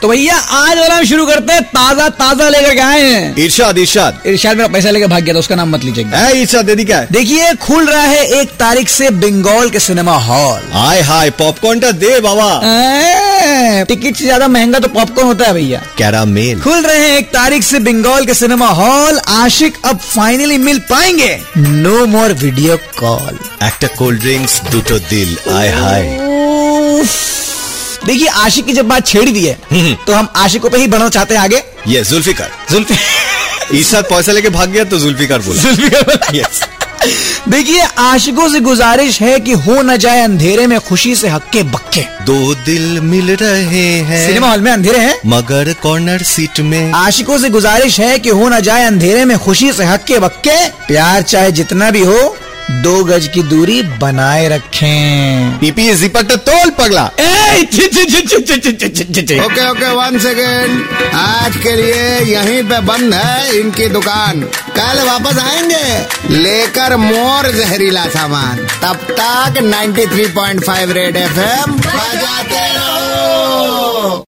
तो भैया आज वाला शुरू करते हैं ताज़ा ताज़ा लेकर के आए हैं। इरशाद इरशाद। इरशाद मेरा पैसा लेकर भाग गया था उसका नाम मत लीजिएगा। इरशाद दीदी क्या? देखिए खुल रहा है एक तारीख से बंगाल के सिनेमा हॉल। हाय हाय पॉपकॉर्न का तो दे बाबा। टिकट से ज़्यादा महँगा तो पॉपकॉर्न होता है भैया। कैरा मेल खुल रहे हैं एक तारीख से बंगाल के सिनेमा हॉल। आशिक अब फाइनली मिल पाएँगे। No more video call actor cold drinks दुटो दिल आय हाय। देखिए आशिक की जब बात छेड़ दी है तो हम आशिकों पे ही बढ़ना चाहते हैं आगे। ये जुल्फिकार जुल्फी इरशाद पैसा लेके भाग गया तो जुल्फिकार बोला। यस देखिए आशिकों से गुजारिश है कि हो न जाए अंधेरे में खुशी से हक्के बक्के। दो दिल मिल रहे हैं। सिनेमा हॉल में अंधेरे हैं। मगर कॉर्नर सीट में। आशिकों से गुजारिश है कि हो न जाए अंधेरे में खुशी से हक्के बक्के। प्यार चाहे जितना भी हो दो गज की दूरी बनाए रखें। पीपी जीपक तो तोल पगला। ओके ओके वन सेकेंड आज के लिए यहीं पे बंद है इनकी दुकान। कल वापस आएँगे। लेकर मोर जहरीला सामान। तब तक 93.5 रेड एफएम बजाते रहो।